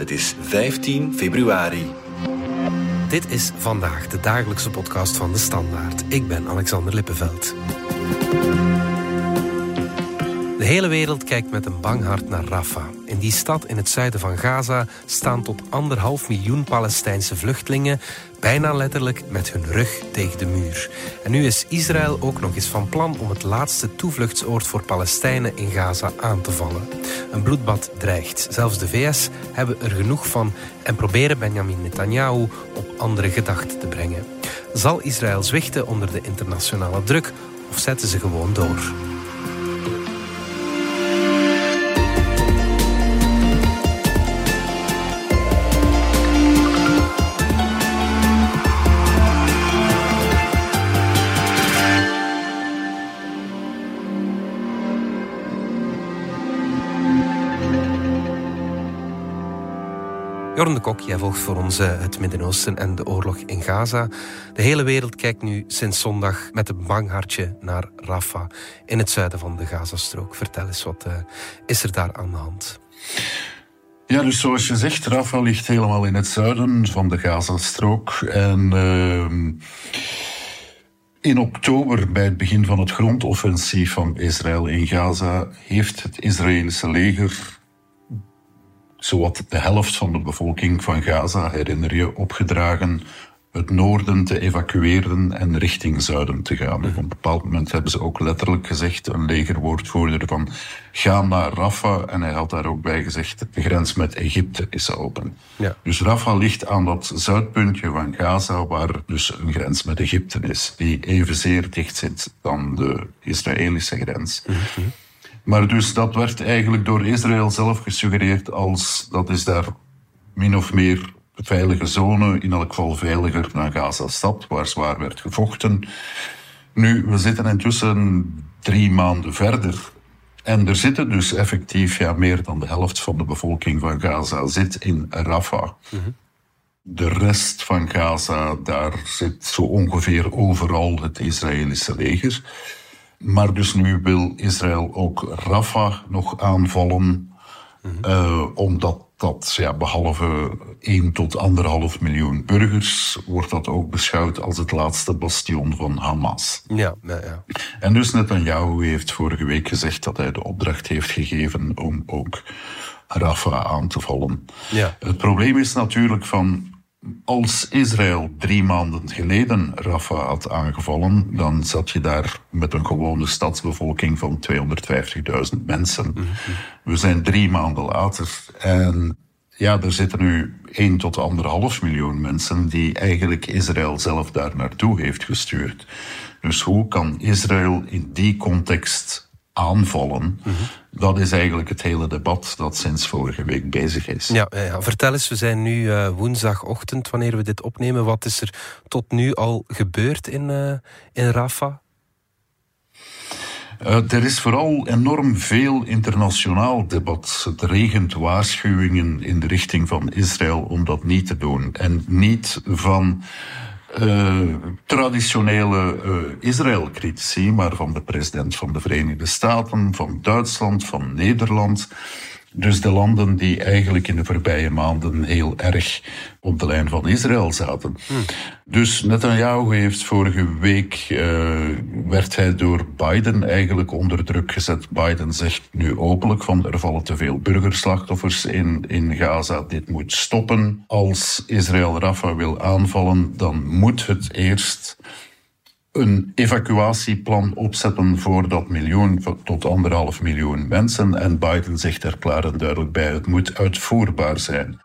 Het is 15 februari. Dit is vandaag de dagelijkse podcast van de Standaard. Ik ben Alexander Lippenveld. De hele wereld kijkt met een bang hart naar Rafah. In die stad in het zuiden van Gaza staan tot anderhalf miljoen Palestijnse vluchtelingen, bijna letterlijk met hun rug tegen de muur. En nu is Israël ook nog eens van plan om het laatste toevluchtsoord voor Palestijnen in Gaza aan te vallen. Een bloedbad dreigt. Zelfs de VS hebben er genoeg van en proberen Benjamin Netanyahu op andere gedachten te brengen. Zal Israël zwichten onder de internationale druk of zetten ze gewoon door? Jorn de Kok, jij volgt voor ons eh, het Midden-Oosten en de oorlog in Gaza. De hele wereld kijkt nu sinds zondag met een bang hartje naar Rafah in het zuiden van de Gazastrook. Vertel eens, wat uh, is er daar aan de hand? Ja, dus zoals je zegt, Rafah ligt helemaal in het zuiden van de Gazastrook. En uh, in oktober, bij het begin van het grondoffensief van Israël in Gaza, heeft het Israëlische leger zowat de helft van de bevolking van Gaza, herinner je, opgedragen het noorden te evacueren en richting zuiden te gaan. Op een bepaald moment hebben ze ook letterlijk gezegd, een legerwoordvoerder, van ga naar Rafah. En hij had daar ook bij gezegd, de grens met Egypte is open. Ja. Dus Rafah ligt aan dat zuidpuntje van Gaza, waar dus een grens met Egypte is, die evenzeer dicht zit dan de Israëlische grens. Mm maar dus dat werd eigenlijk door Israël zelf gesuggereerd als dat is daar min of meer veilige zone, in elk geval veiliger dan Gaza-stad, waar zwaar werd gevochten. Nu, we zitten intussen drie maanden verder. En er zitten dus effectief ja, meer dan de helft van de bevolking van Gaza zit in Rafah. Mhm. De rest van Gaza, daar zit zo ongeveer overal het Israëlische leger. Maar dus nu wil Israël ook Rafah nog aanvallen, uh, omdat dat, ja, behalve 1 tot 1,5 miljoen burgers, wordt dat ook beschouwd als het laatste bastion van Hamas. Ja, ja, ja. En dus Netanyahu heeft vorige week gezegd dat hij de opdracht heeft gegeven om ook Rafah aan te vallen. Ja. Het probleem is natuurlijk van als Israël drie maanden geleden Rafah had aangevallen, dan zat je daar met een gewone stadsbevolking van 250.000 mensen. Mhm. We zijn drie maanden later en ja, er zitten nu 1 tot 1,5 miljoen mensen die eigenlijk Israël zelf daar naartoe heeft gestuurd. Dus hoe kan Israël in die context aanvallen. Dat is eigenlijk het hele debat dat sinds vorige week bezig is. Ja, ja. vertel eens, we zijn nu uh, woensdagochtend wanneer we dit opnemen. Wat is er tot nu al gebeurd in, uh, in Rafah? Uh, er is vooral enorm veel internationaal debat. Het regent waarschuwingen in de richting van Israël om dat niet te doen. En niet van uh, traditionele uh, Israël-critici, maar van de president van de Verenigde Staten, van Duitsland, van Nederland. Dus de landen die eigenlijk in de voorbije maanden heel erg op de lijn van Israël zaten. Hmm. Dus Netanyahu heeft vorige week, uh, werd hij door Biden eigenlijk onder druk gezet. Biden zegt nu openlijk van er vallen te veel burgerslachtoffers in, in Gaza, dit moet stoppen. Als Israël Rafah wil aanvallen, dan moet het eerst een evacuatieplan opzetten voor dat miljoen tot anderhalf miljoen mensen. En Biden zegt er klaar en duidelijk bij: het moet uitvoerbaar zijn.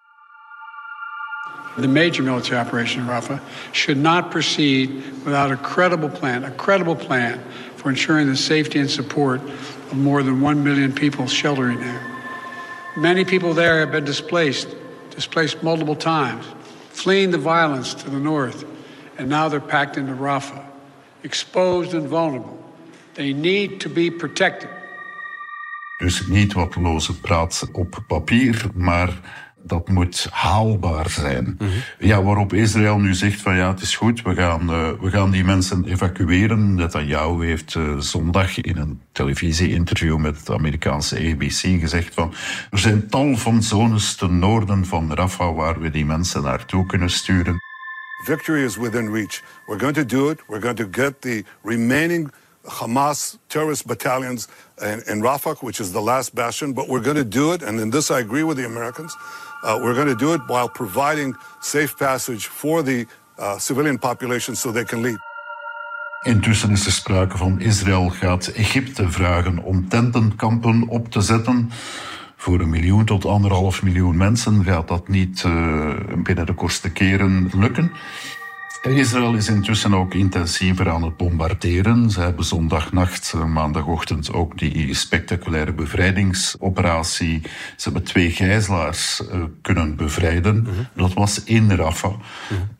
The major military operation in Rafah should not proceed without a credible plan, a credible plan for ensuring the safety and support of more than 1 million people sheltering there. Many people there have been displaced, displaced multiple times, fleeing the violence to the north, and now they're packed into Rafah exposed and vulnerable. They need to be protected. Dus niet wat loze praat op papier, maar dat moet haalbaar zijn. Ja, waarop Israël nu zegt van ja, het is goed, we gaan, uh, we gaan die mensen evacueren. Netanyahu heeft uh, zondag in een televisie-interview met het Amerikaanse ABC gezegd van er zijn tal van zones ten noorden van Rafah waar we die mensen naartoe kunnen sturen. Victory is within reach. We're going to do it. We're going to get the remaining Hamas terrorist battalions in, in Rafah, which is the last bastion, but we're going to do it, and in this I agree with the Americans. Uh, we're going to do it while providing safe passage for the uh, civilian population so they can leave. Intussen is er sprake van Israël gaat Egypte vragen om tentenkampen op te zetten. Voor een miljoen tot anderhalf miljoen mensen gaat dat niet uh, binnen de kortste keren lukken. Israël is intussen ook intensiever aan het bombarderen. Ze hebben zondagnacht, eh, maandagochtend ook die spectaculaire bevrijdingsoperatie. Ze hebben twee gijzelaars uh, kunnen bevrijden. Mhm. Dat was in Rafah.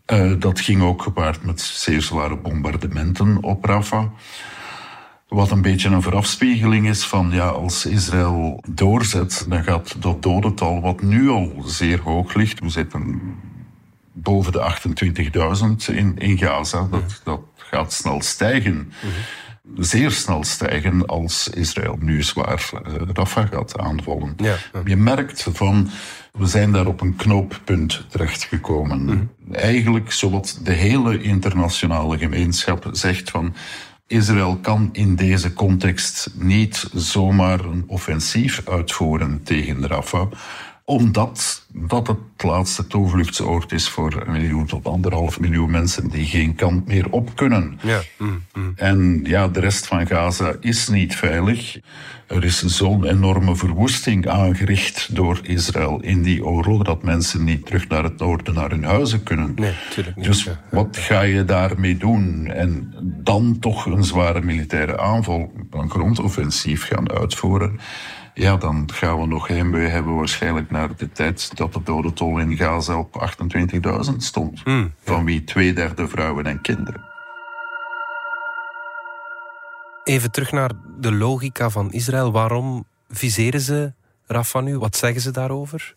Mhm. Dat ging ook gepaard met zeer zware bombardementen op Rafah. Wat een beetje een voorafspiegeling is van ja, als Israël doorzet, dan gaat dat dodental, wat nu al zeer hoog ligt, we zitten boven de 28.000 in, in Gaza. Dat, dat gaat snel stijgen. Zeer snel stijgen als Israël nu zwaar uh, Rafah gaat aanvallen. Ja, Je merkt van, we zijn daar op een knooppunt terechtgekomen. Mm Eigenlijk zowat de hele internationale gemeenschap zegt van, Israël kan in deze context niet zomaar een offensief uitvoeren tegen Rafah omdat dat het laatste toevluchtsoord is voor een miljoen tot anderhalf miljoen mensen die geen kant meer op kunnen. Ja. Mm, mm. En ja, de rest van Gaza is niet veilig. Er is zo'n enorme verwoesting aangericht door Israël in die oorlog dat mensen niet terug naar het noorden, naar hun huizen kunnen. Nee, natuurlijk niet. Dus wat ga je daarmee doen? En dan toch een zware militaire aanval, een grondoffensief gaan uitvoeren ja, dan gaan we nog heimwee hebben waarschijnlijk naar de tijd dat de dodentol in Gaza op 28.000 stond. Hmm. Van wie twee derde vrouwen en kinderen. Even terug naar de logica van Israël. Waarom viseren ze Rafah nu? Wat zeggen ze daarover?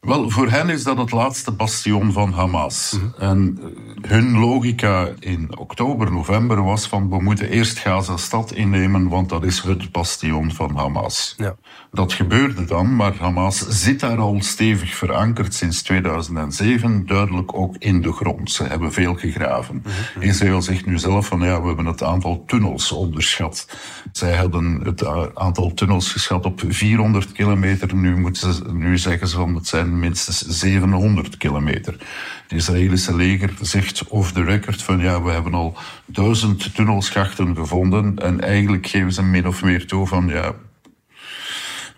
Wel, voor hen is dat het laatste bastion van Hamas. Mhm. En eh, hun logica in oktober, november was van we moeten eerst Gaza-stad innemen, want dat is het bastion van Hamas. Ja. Dat gebeurde dan, maar Hamas zit daar al stevig verankerd sinds 2007, duidelijk ook in de grond. Ze hebben veel gegraven. Mm Israël zegt nu zelf van ja, we hebben het aantal tunnels onderschat. Zij hadden het aantal tunnels geschat op 400 kilometer, nu, moeten ze, nu zeggen ze van het zijn minstens 700 kilometer. Het Israëlische leger zegt off the record van ja, we hebben al duizend tunnelschachten gevonden en eigenlijk geven ze min of meer toe van ja,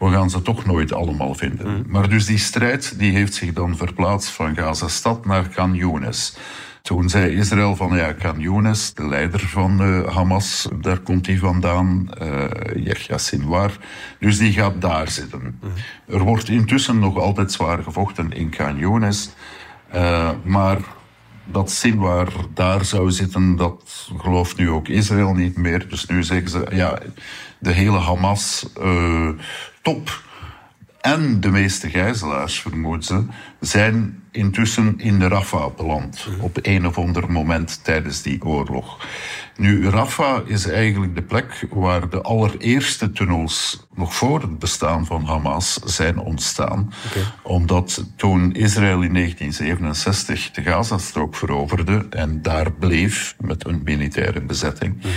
we gaan ze toch nooit allemaal vinden. Mm. Maar dus die strijd die heeft zich dan verplaatst van Gaza-stad naar Khan Younes. Toen zei Israël van ja, Khan Younes, de leider van uh, Hamas, daar komt hij vandaan, uh, Yahya Sinwar. Dus die gaat daar zitten. Er wordt intussen nog altijd zwaar gevochten in Khan Younes. Uh, maar dat Sinwar daar zou zitten, dat gelooft nu ook Israël niet meer. Dus nu zeggen ze, ja, de hele Hamas-top en de meeste gijzelaars, vermoeden ze, zijn intussen in de Rafah beland. Op een of ander moment tijdens die oorlog. Nu, Rafah is eigenlijk de plek waar de allereerste tunnels, nog voor het bestaan van Hamas, zijn ontstaan. Omdat toen Israël in 1967 de Gazastrook veroverde en daar bleef met een militaire bezetting. Mhm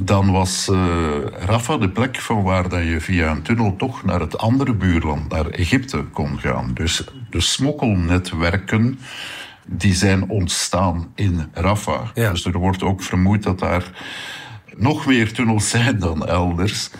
dan was uh, Rafah de plek van waar dat je via een tunnel toch naar het andere buurland, naar Egypte, kon gaan. Dus de smokkelnetwerken die zijn ontstaan in Rafah. Dus er wordt ook vermoed dat daar nog meer tunnels zijn dan elders.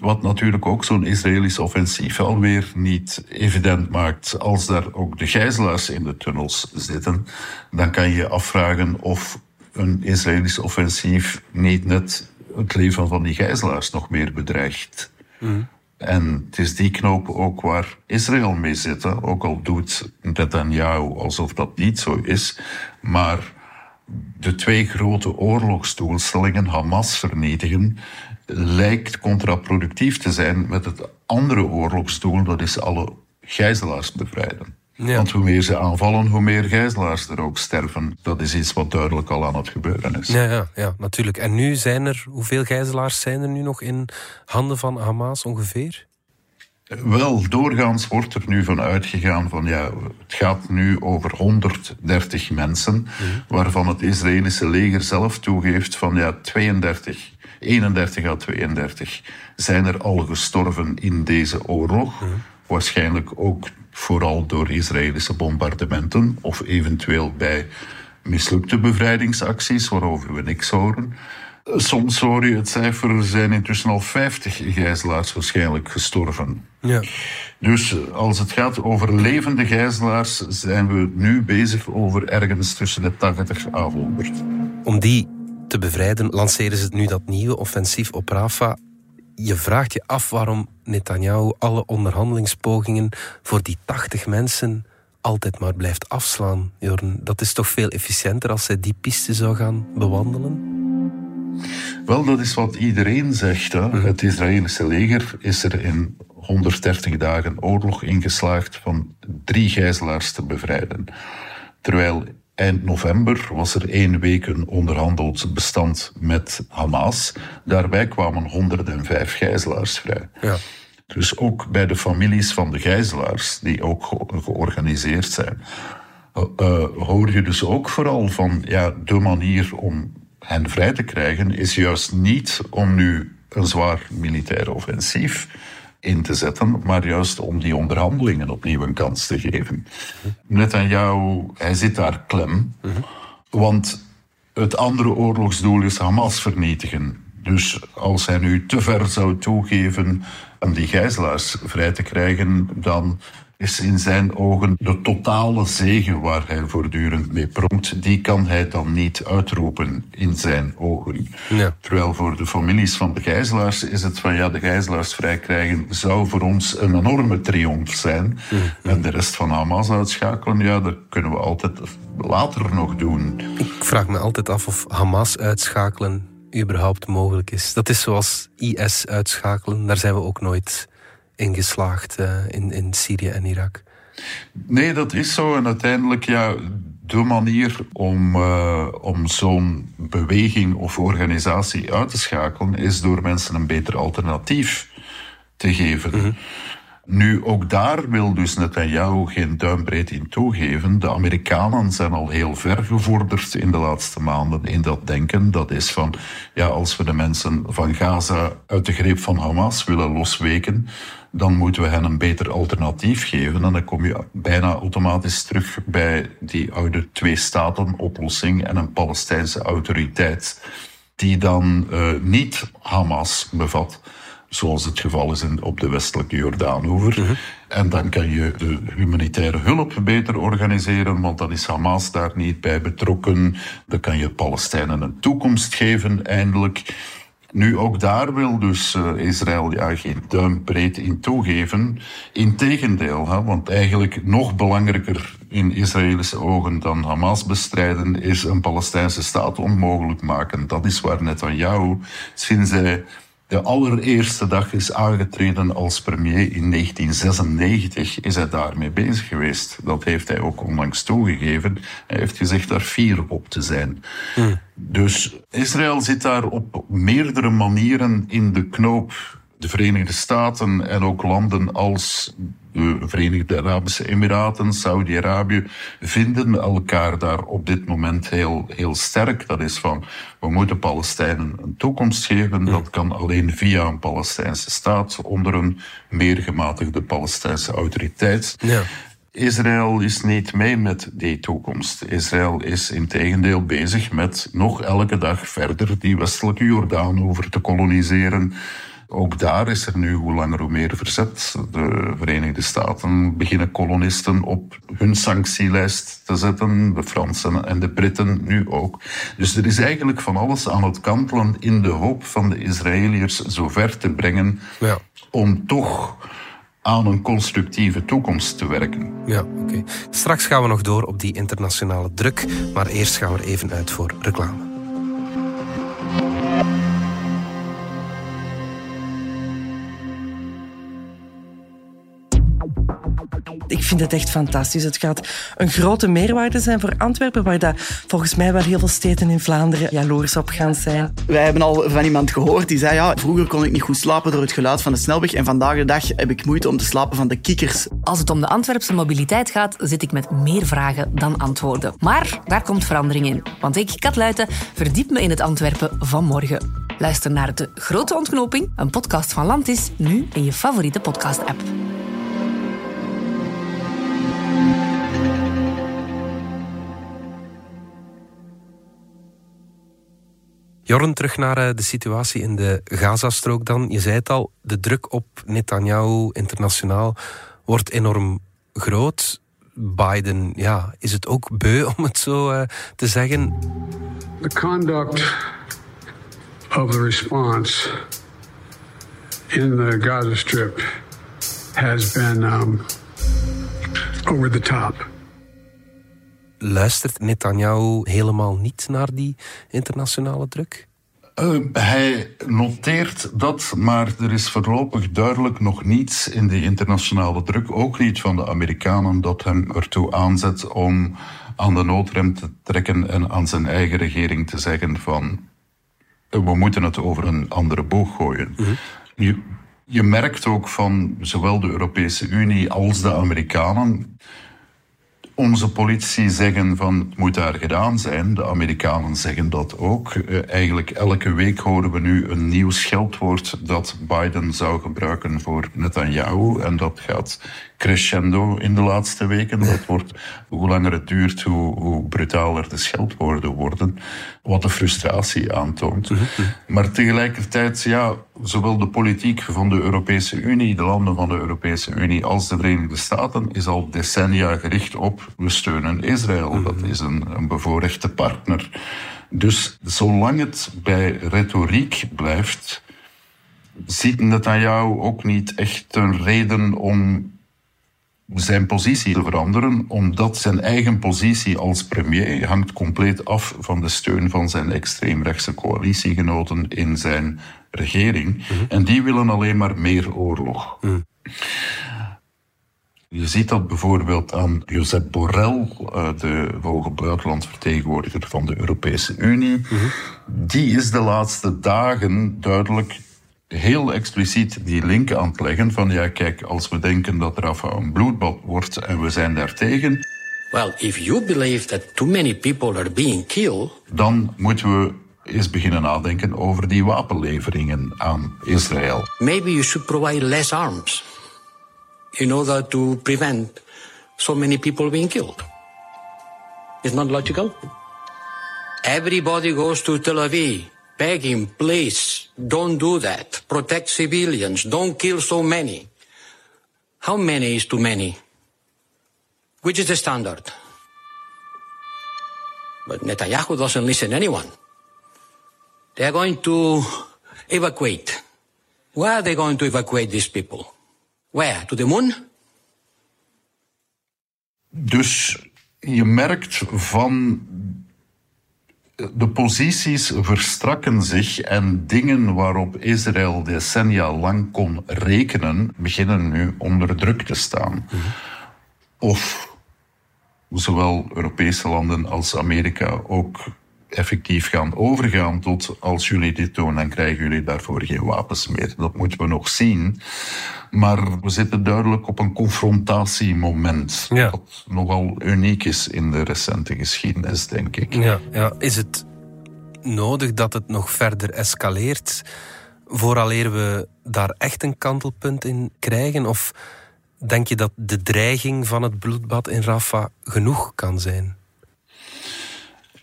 Wat natuurlijk ook zo'n Israëlisch offensief alweer niet evident maakt. Als daar ook de gijzelaars in de tunnels zitten, dan kan je afvragen of een Israëlisch offensief niet net het leven van die gijzelaars nog meer bedreigt. Mm. En het is die knoop ook waar Israël mee zit. Ook al doet Netanyahu alsof dat niet zo is. Maar de twee grote oorlogsdoelstellingen, Hamas vernietigen lijkt contraproductief te zijn met het andere oorlogsdoel, dat is alle gijzelaars bevrijden. Want hoe meer ze aanvallen, hoe meer gijzelaars er ook sterven. Dat is iets wat duidelijk al aan het gebeuren is. Ja, ja, ja, natuurlijk. En nu zijn er, hoeveel gijzelaars zijn er nu nog in handen van Hamas ongeveer? Wel, doorgaans wordt er nu van uitgegaan van ja, het gaat nu over 130 mensen, mhm. waarvan het Israëlische leger zelf toegeeft van ja, 32, 31 à 32 zijn er al gestorven in deze oorlog. Mhm. Waarschijnlijk ook vooral door Israëlische bombardementen of eventueel bij mislukte bevrijdingsacties waarover we niks horen. Soms hoor je het cijfer, er zijn intussen al 50 gijzelaars waarschijnlijk gestorven. Ja. Dus eh, als het gaat over levende gijzelaars, zijn we nu bezig over ergens tussen de 80 à 100. Om die te bevrijden lanceren ze nu dat nieuwe offensief op Rafah. Je vraagt je af waarom Netanyahu alle onderhandelingspogingen voor die 80 mensen altijd maar blijft afslaan. Jorn, dat is toch veel efficiënter als hij die piste zou gaan bewandelen? Wel, dat is wat iedereen zegt. Hè. Mhm. Het Israëlische leger is er in 130 dagen oorlog ingeslaagd van drie gijzelaars te bevrijden. Terwijl eind november was er één week een onderhandeld bestand met Hamas. Daarbij kwamen 105 gijzelaars vrij. Ja. Dus ook bij de families van de gijzelaars, die ook georganiseerd zijn, uh, hoor je dus ook vooral van ja, de manier om hen vrij te krijgen, is juist niet om nu een zwaar militair offensief in te zetten, maar juist om die onderhandelingen opnieuw een kans te geven. Net aan jou, hij zit daar klem, want het andere oorlogsdoel is Hamas vernietigen. Dus als hij nu te ver zou toegeven om die gijzelaars vrij te krijgen, dan is in zijn ogen de totale zegen waar hij voortdurend mee pronkt, die kan hij dan niet uitroepen in zijn ogen. Ja. Terwijl voor de families van de gijzelaars is het van ja, de gijzelaars vrijkrijgen zou voor ons een enorme triomf zijn. Mhm. En de rest van Hamas uitschakelen, ja, dat kunnen we altijd later nog doen. Ik vraag me altijd af of Hamas uitschakelen überhaupt mogelijk is. Dat is zoals IS uitschakelen, daar zijn we ook nooit ingeslaagd uh, in, in Syrië en Irak. Nee, dat is zo. En uiteindelijk, ja, de manier om, uh, om zo'n beweging of organisatie uit te schakelen, is door mensen een beter alternatief te geven. Mhm. Nu, ook daar wil dus Netanyahu geen duimbreed in toegeven. De Amerikanen zijn al heel ver gevorderd in de laatste maanden in dat denken. Dat is van, ja, als we de mensen van Gaza uit de greep van Hamas willen losweken, dan moeten we hen een beter alternatief geven. En dan kom je bijna automatisch terug bij die oude twee-staten-oplossing en een Palestijnse autoriteit, die dan uh, niet Hamas bevat zoals het geval is in, op de westelijke Jordaanoever. Mhm. En dan kan je de humanitaire hulp beter organiseren, want dan is Hamas daar niet bij betrokken. Dan kan je Palestijnen een toekomst geven, eindelijk. Nu, ook daar wil dus uh, Israël ja, geen duimbreed in toegeven. Integendeel, hè, want eigenlijk nog belangrijker in Israëlische ogen dan Hamas bestrijden is een Palestijnse staat onmogelijk maken. Dat is waar Netanyahu sinds hij de allereerste dag is aangetreden als premier in 1996, is hij daarmee bezig geweest. Dat heeft hij ook onlangs toegegeven. Hij heeft gezegd daar fier op te zijn. Hmm. Dus Israël zit daar op meerdere manieren in de knoop. De Verenigde Staten en ook landen als de Verenigde Arabische Emiraten, Saudi-Arabië, vinden elkaar daar op dit moment heel, heel sterk. Dat is van, we moeten Palestijnen een toekomst geven. Dat kan alleen via een Palestijnse staat onder een meer gematigde Palestijnse autoriteit. Ja. Israël is niet mee met die toekomst. Israël is in tegendeel bezig met nog elke dag verder die westelijke Jordaan over te koloniseren ook daar is er nu hoe langer hoe meer verzet. De Verenigde Staten beginnen kolonisten op hun sanctielijst te zetten. De Fransen en de Britten nu ook. Dus er is eigenlijk van alles aan het kantelen in de hoop van de Israëliërs zover te brengen ja. om toch aan een constructieve toekomst te werken. Ja, oké. Straks gaan we nog door op die internationale druk, maar eerst gaan we er even uit voor reclame. Vind het echt fantastisch. Het gaat een grote meerwaarde zijn voor Antwerpen, waar dat volgens mij wel heel veel steden in Vlaanderen jaloers op gaan zijn. Wij hebben al van iemand gehoord die zei, ja, vroeger kon ik niet goed slapen door het geluid van de snelweg en vandaag de dag heb ik moeite om te slapen van de kikkers. Als het om de Antwerpse mobiliteit gaat, zit ik met meer vragen dan antwoorden. Maar daar komt verandering in. Want ik, Kat Luiten, verdiep me in het Antwerpen van morgen. Luister naar De Grote Ontknoping, een podcast van Landis, nu in je favoriete podcast-app. Jorn, terug naar eh, de situatie in de Gazastrook dan. Je zei het al, de druk op Netanyahu internationaal wordt enorm groot. Biden, ja, is het ook beu om het zo uh, te zeggen? The conduct of the response in the Gaza Strip has been um, over the top. Luistert Netanyahu helemaal niet naar die internationale druk? Uh, hij noteert dat, maar er is voorlopig duidelijk nog niets in die internationale druk, ook niet van de Amerikanen, dat hem ertoe aanzet om aan de noodrem te trekken en aan zijn eigen regering te zeggen van we moeten het over een andere boog gooien. -hmm. je, je merkt ook van zowel de Europese Unie als de Amerikanen onze politici zeggen van het moet daar gedaan zijn. De Amerikanen zeggen dat ook. Uh, eigenlijk elke week horen we nu een nieuw scheldwoord dat Biden zou gebruiken voor Netanyahu. En dat gaat crescendo in de laatste weken. Dat wordt, hoe langer het duurt, hoe, hoe brutaler de scheldwoorden worden. Wat de frustratie aantoont. Maar tegelijkertijd, ja, zowel de politiek van de Europese Unie, de landen van de Europese Unie, als de Verenigde Staten is al decennia gericht op we steunen Israël. Dat is een, een bevoorrechte partner. Dus zolang het bij retoriek blijft, ziet Netanyahu ook niet echt een reden om zijn positie te veranderen, omdat zijn eigen positie als premier hangt compleet af van de steun van zijn extreemrechtse coalitiegenoten in zijn regering. En die willen alleen maar meer oorlog. Je ziet dat bijvoorbeeld aan Josep Borrell, de hoge buitenlandvertegenwoordiger van de Europese Unie. Die is de laatste dagen duidelijk heel expliciet die link aan het leggen van ja, kijk, als we denken dat Rafa een bloedbad wordt en we zijn daartegen. Well, if you believe that too many people are being killed, dan moeten we eens beginnen nadenken over die wapenleveringen aan Israël. Maybe you should provide less arms in order to prevent so many people being killed. It's not logical. Everybody goes to Tel Aviv begging, please, don't do that. Protect civilians. Don't kill so many. How many is too many? Which is the standard? But Netanyahu doesn't listen to anyone. They are going to evacuate. Where are they going to evacuate these people? Where? To the moon? Dus je merkt van de posities verstrakken zich en dingen waarop Israël decennia lang kon rekenen, beginnen nu onder druk te staan. Of zowel Europese landen als Amerika ook effectief gaan overgaan tot als jullie dit doen, dan krijgen jullie daarvoor geen wapens meer. Dat moeten we nog zien. Maar we zitten duidelijk op een confrontatiemoment. Ja. Dat nogal uniek is in de recente geschiedenis, denk ik. Ja, ja. Is het nodig dat het nog verder escaleert vooraleer we daar echt een kantelpunt in krijgen? Of denk je dat de dreiging van het bloedbad in Rafah genoeg kan zijn?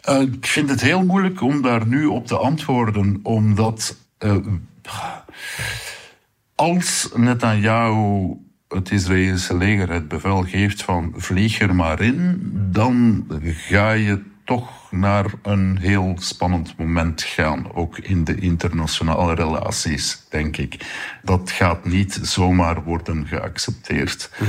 Uh, ik vind het heel moeilijk om daar nu op te antwoorden, omdat uh, als Netanyahu het Israëlische leger het bevel geeft van vlieg er maar in, dan ga je toch naar een heel spannend moment gaan, ook in de internationale relaties, denk ik. Dat gaat niet zomaar worden geaccepteerd. -hmm.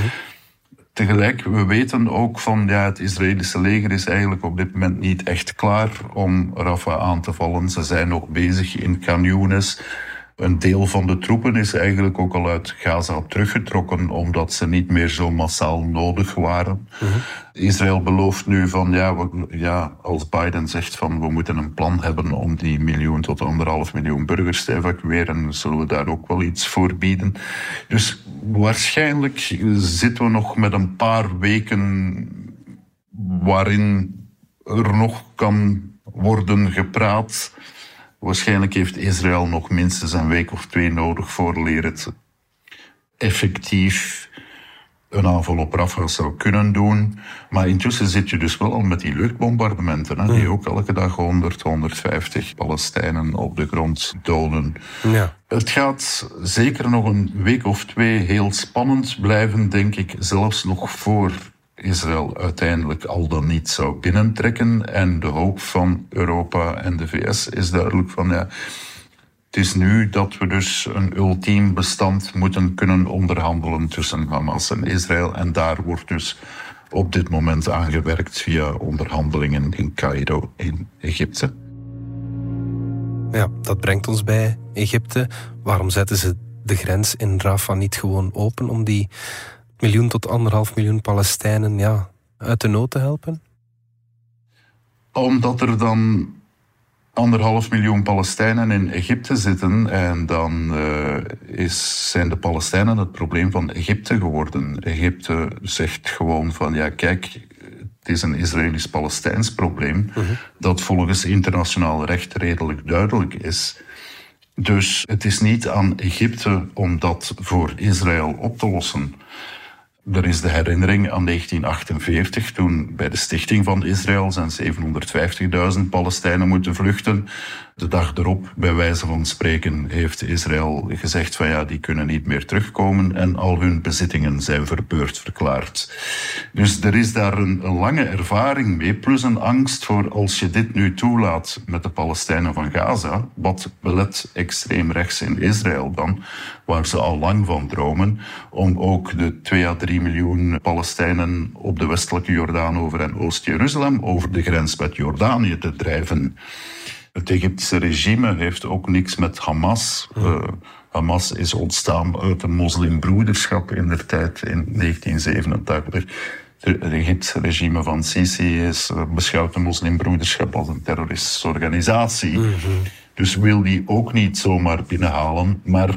Tegelijk, we weten ook van ja, het Israëlische leger is eigenlijk op dit moment niet echt klaar om Rafah aan te vallen. Ze zijn nog bezig in Khan Younis. Een deel van de troepen is eigenlijk ook al uit Gaza teruggetrokken, omdat ze niet meer zo massaal nodig waren. Israël belooft nu van, ja, we- ja, als Biden zegt van we moeten een plan hebben om die miljoen tot anderhalf miljoen burgers te evacueren, zullen we daar ook wel iets voor bieden. Dus waarschijnlijk zitten we nog met een paar weken waarin er nog kan worden gepraat. Waarschijnlijk heeft Israël nog minstens een week of twee nodig voor het effectief een aanval op Rafah zou kunnen doen. Maar intussen zit je dus wel al met die luchtbombardementen, hè, die ook elke dag 100, 150 Palestijnen op de grond doden. Ja. Het gaat zeker nog een week of twee heel spannend blijven, denk ik, zelfs nog voor Israël uiteindelijk al dan niet zou binnentrekken. En de hoop van Europa en de VS is duidelijk van ja. Het is nu dat we dus een ultiem bestand moeten kunnen onderhandelen tussen Hamas en Israël. En daar wordt dus op dit moment aangewerkt via onderhandelingen in Cairo in Egypte. Ja, dat brengt ons bij Egypte. Waarom zetten ze de grens in Rafah niet gewoon open om die miljoen tot anderhalf miljoen Palestijnen ja, uit de nood te helpen? Omdat er dan anderhalf miljoen Palestijnen in Egypte zitten en dan uh, is, zijn de Palestijnen het probleem van Egypte geworden. Egypte zegt gewoon van ja kijk, het is een Israëlisch-Palestijns probleem uh -huh. dat volgens internationaal recht redelijk duidelijk is. Dus het is niet aan Egypte om dat voor Israël op te lossen. Er is de herinnering aan 1948, toen bij de stichting van Israël zijn 750.000 Palestijnen moeten vluchten. De dag erop, bij wijze van spreken, heeft Israël gezegd van ja, die kunnen niet meer terugkomen en al hun bezittingen zijn verbeurd verklaard. Dus er is daar een, lange ervaring mee, plus een angst voor als je dit nu toelaat met de Palestijnen van Gaza, wat belet extreem rechts in Israël dan, waar ze al lang van dromen, om ook de 2 à 3 miljoen Palestijnen op de westelijke Jordaan over en Oost-Jeruzalem over de grens met Jordanië te drijven. Het Egyptische regime heeft ook niks met Hamas. Uh, Hamas is ontstaan uit een moslimbroederschap in de tijd in 1987. Het Egyptische regime van Sisi is, uh, beschouwt de moslimbroederschap als een terroristische organisatie. Mm -hmm. Dus wil die ook niet zomaar binnenhalen. Maar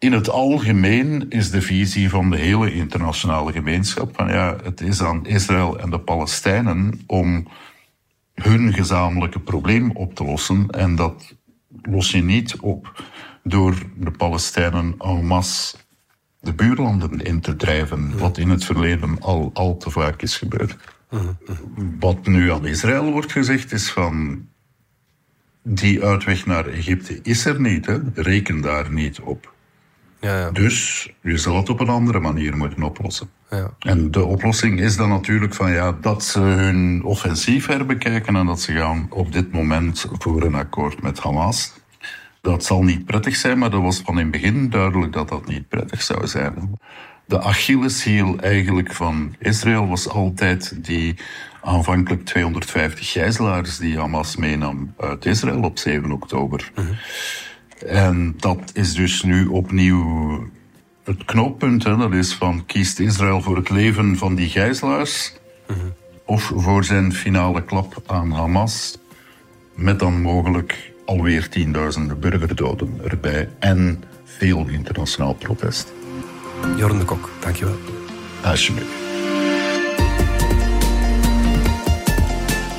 in het algemeen is de visie van de hele internationale gemeenschap van ja, het is aan Israël en de Palestijnen om hun gezamenlijke probleem op te lossen. En dat los je niet op door de Palestijnen en masse de buurlanden in te drijven, wat in het verleden al, al te vaak is gebeurd. Wat nu aan Israël wordt gezegd is van die uitweg naar Egypte is er niet, hè? reken daar niet op. Ja, ja. Dus je zal het op een andere manier moeten oplossen. Ja. En de oplossing is dan natuurlijk van ja, dat ze hun offensief herbekijken en dat ze gaan op dit moment voor een akkoord met Hamas. Dat zal niet prettig zijn, maar dat was van in het begin duidelijk dat dat niet prettig zou zijn. De Achilleshiel eigenlijk van Israël was altijd die aanvankelijk 250 gijzelaars die Hamas meenam uit Israël op 7 oktober. Mhm. En dat is dus nu opnieuw het knooppunt. Hè. Dat is van kiest Israël voor het leven van die gijzelaars of voor zijn finale klap aan Hamas. Met dan mogelijk alweer tienduizenden burgerdoden erbij en veel internationaal protest. Jorn de Kok, dankjewel. Alsjeblieft.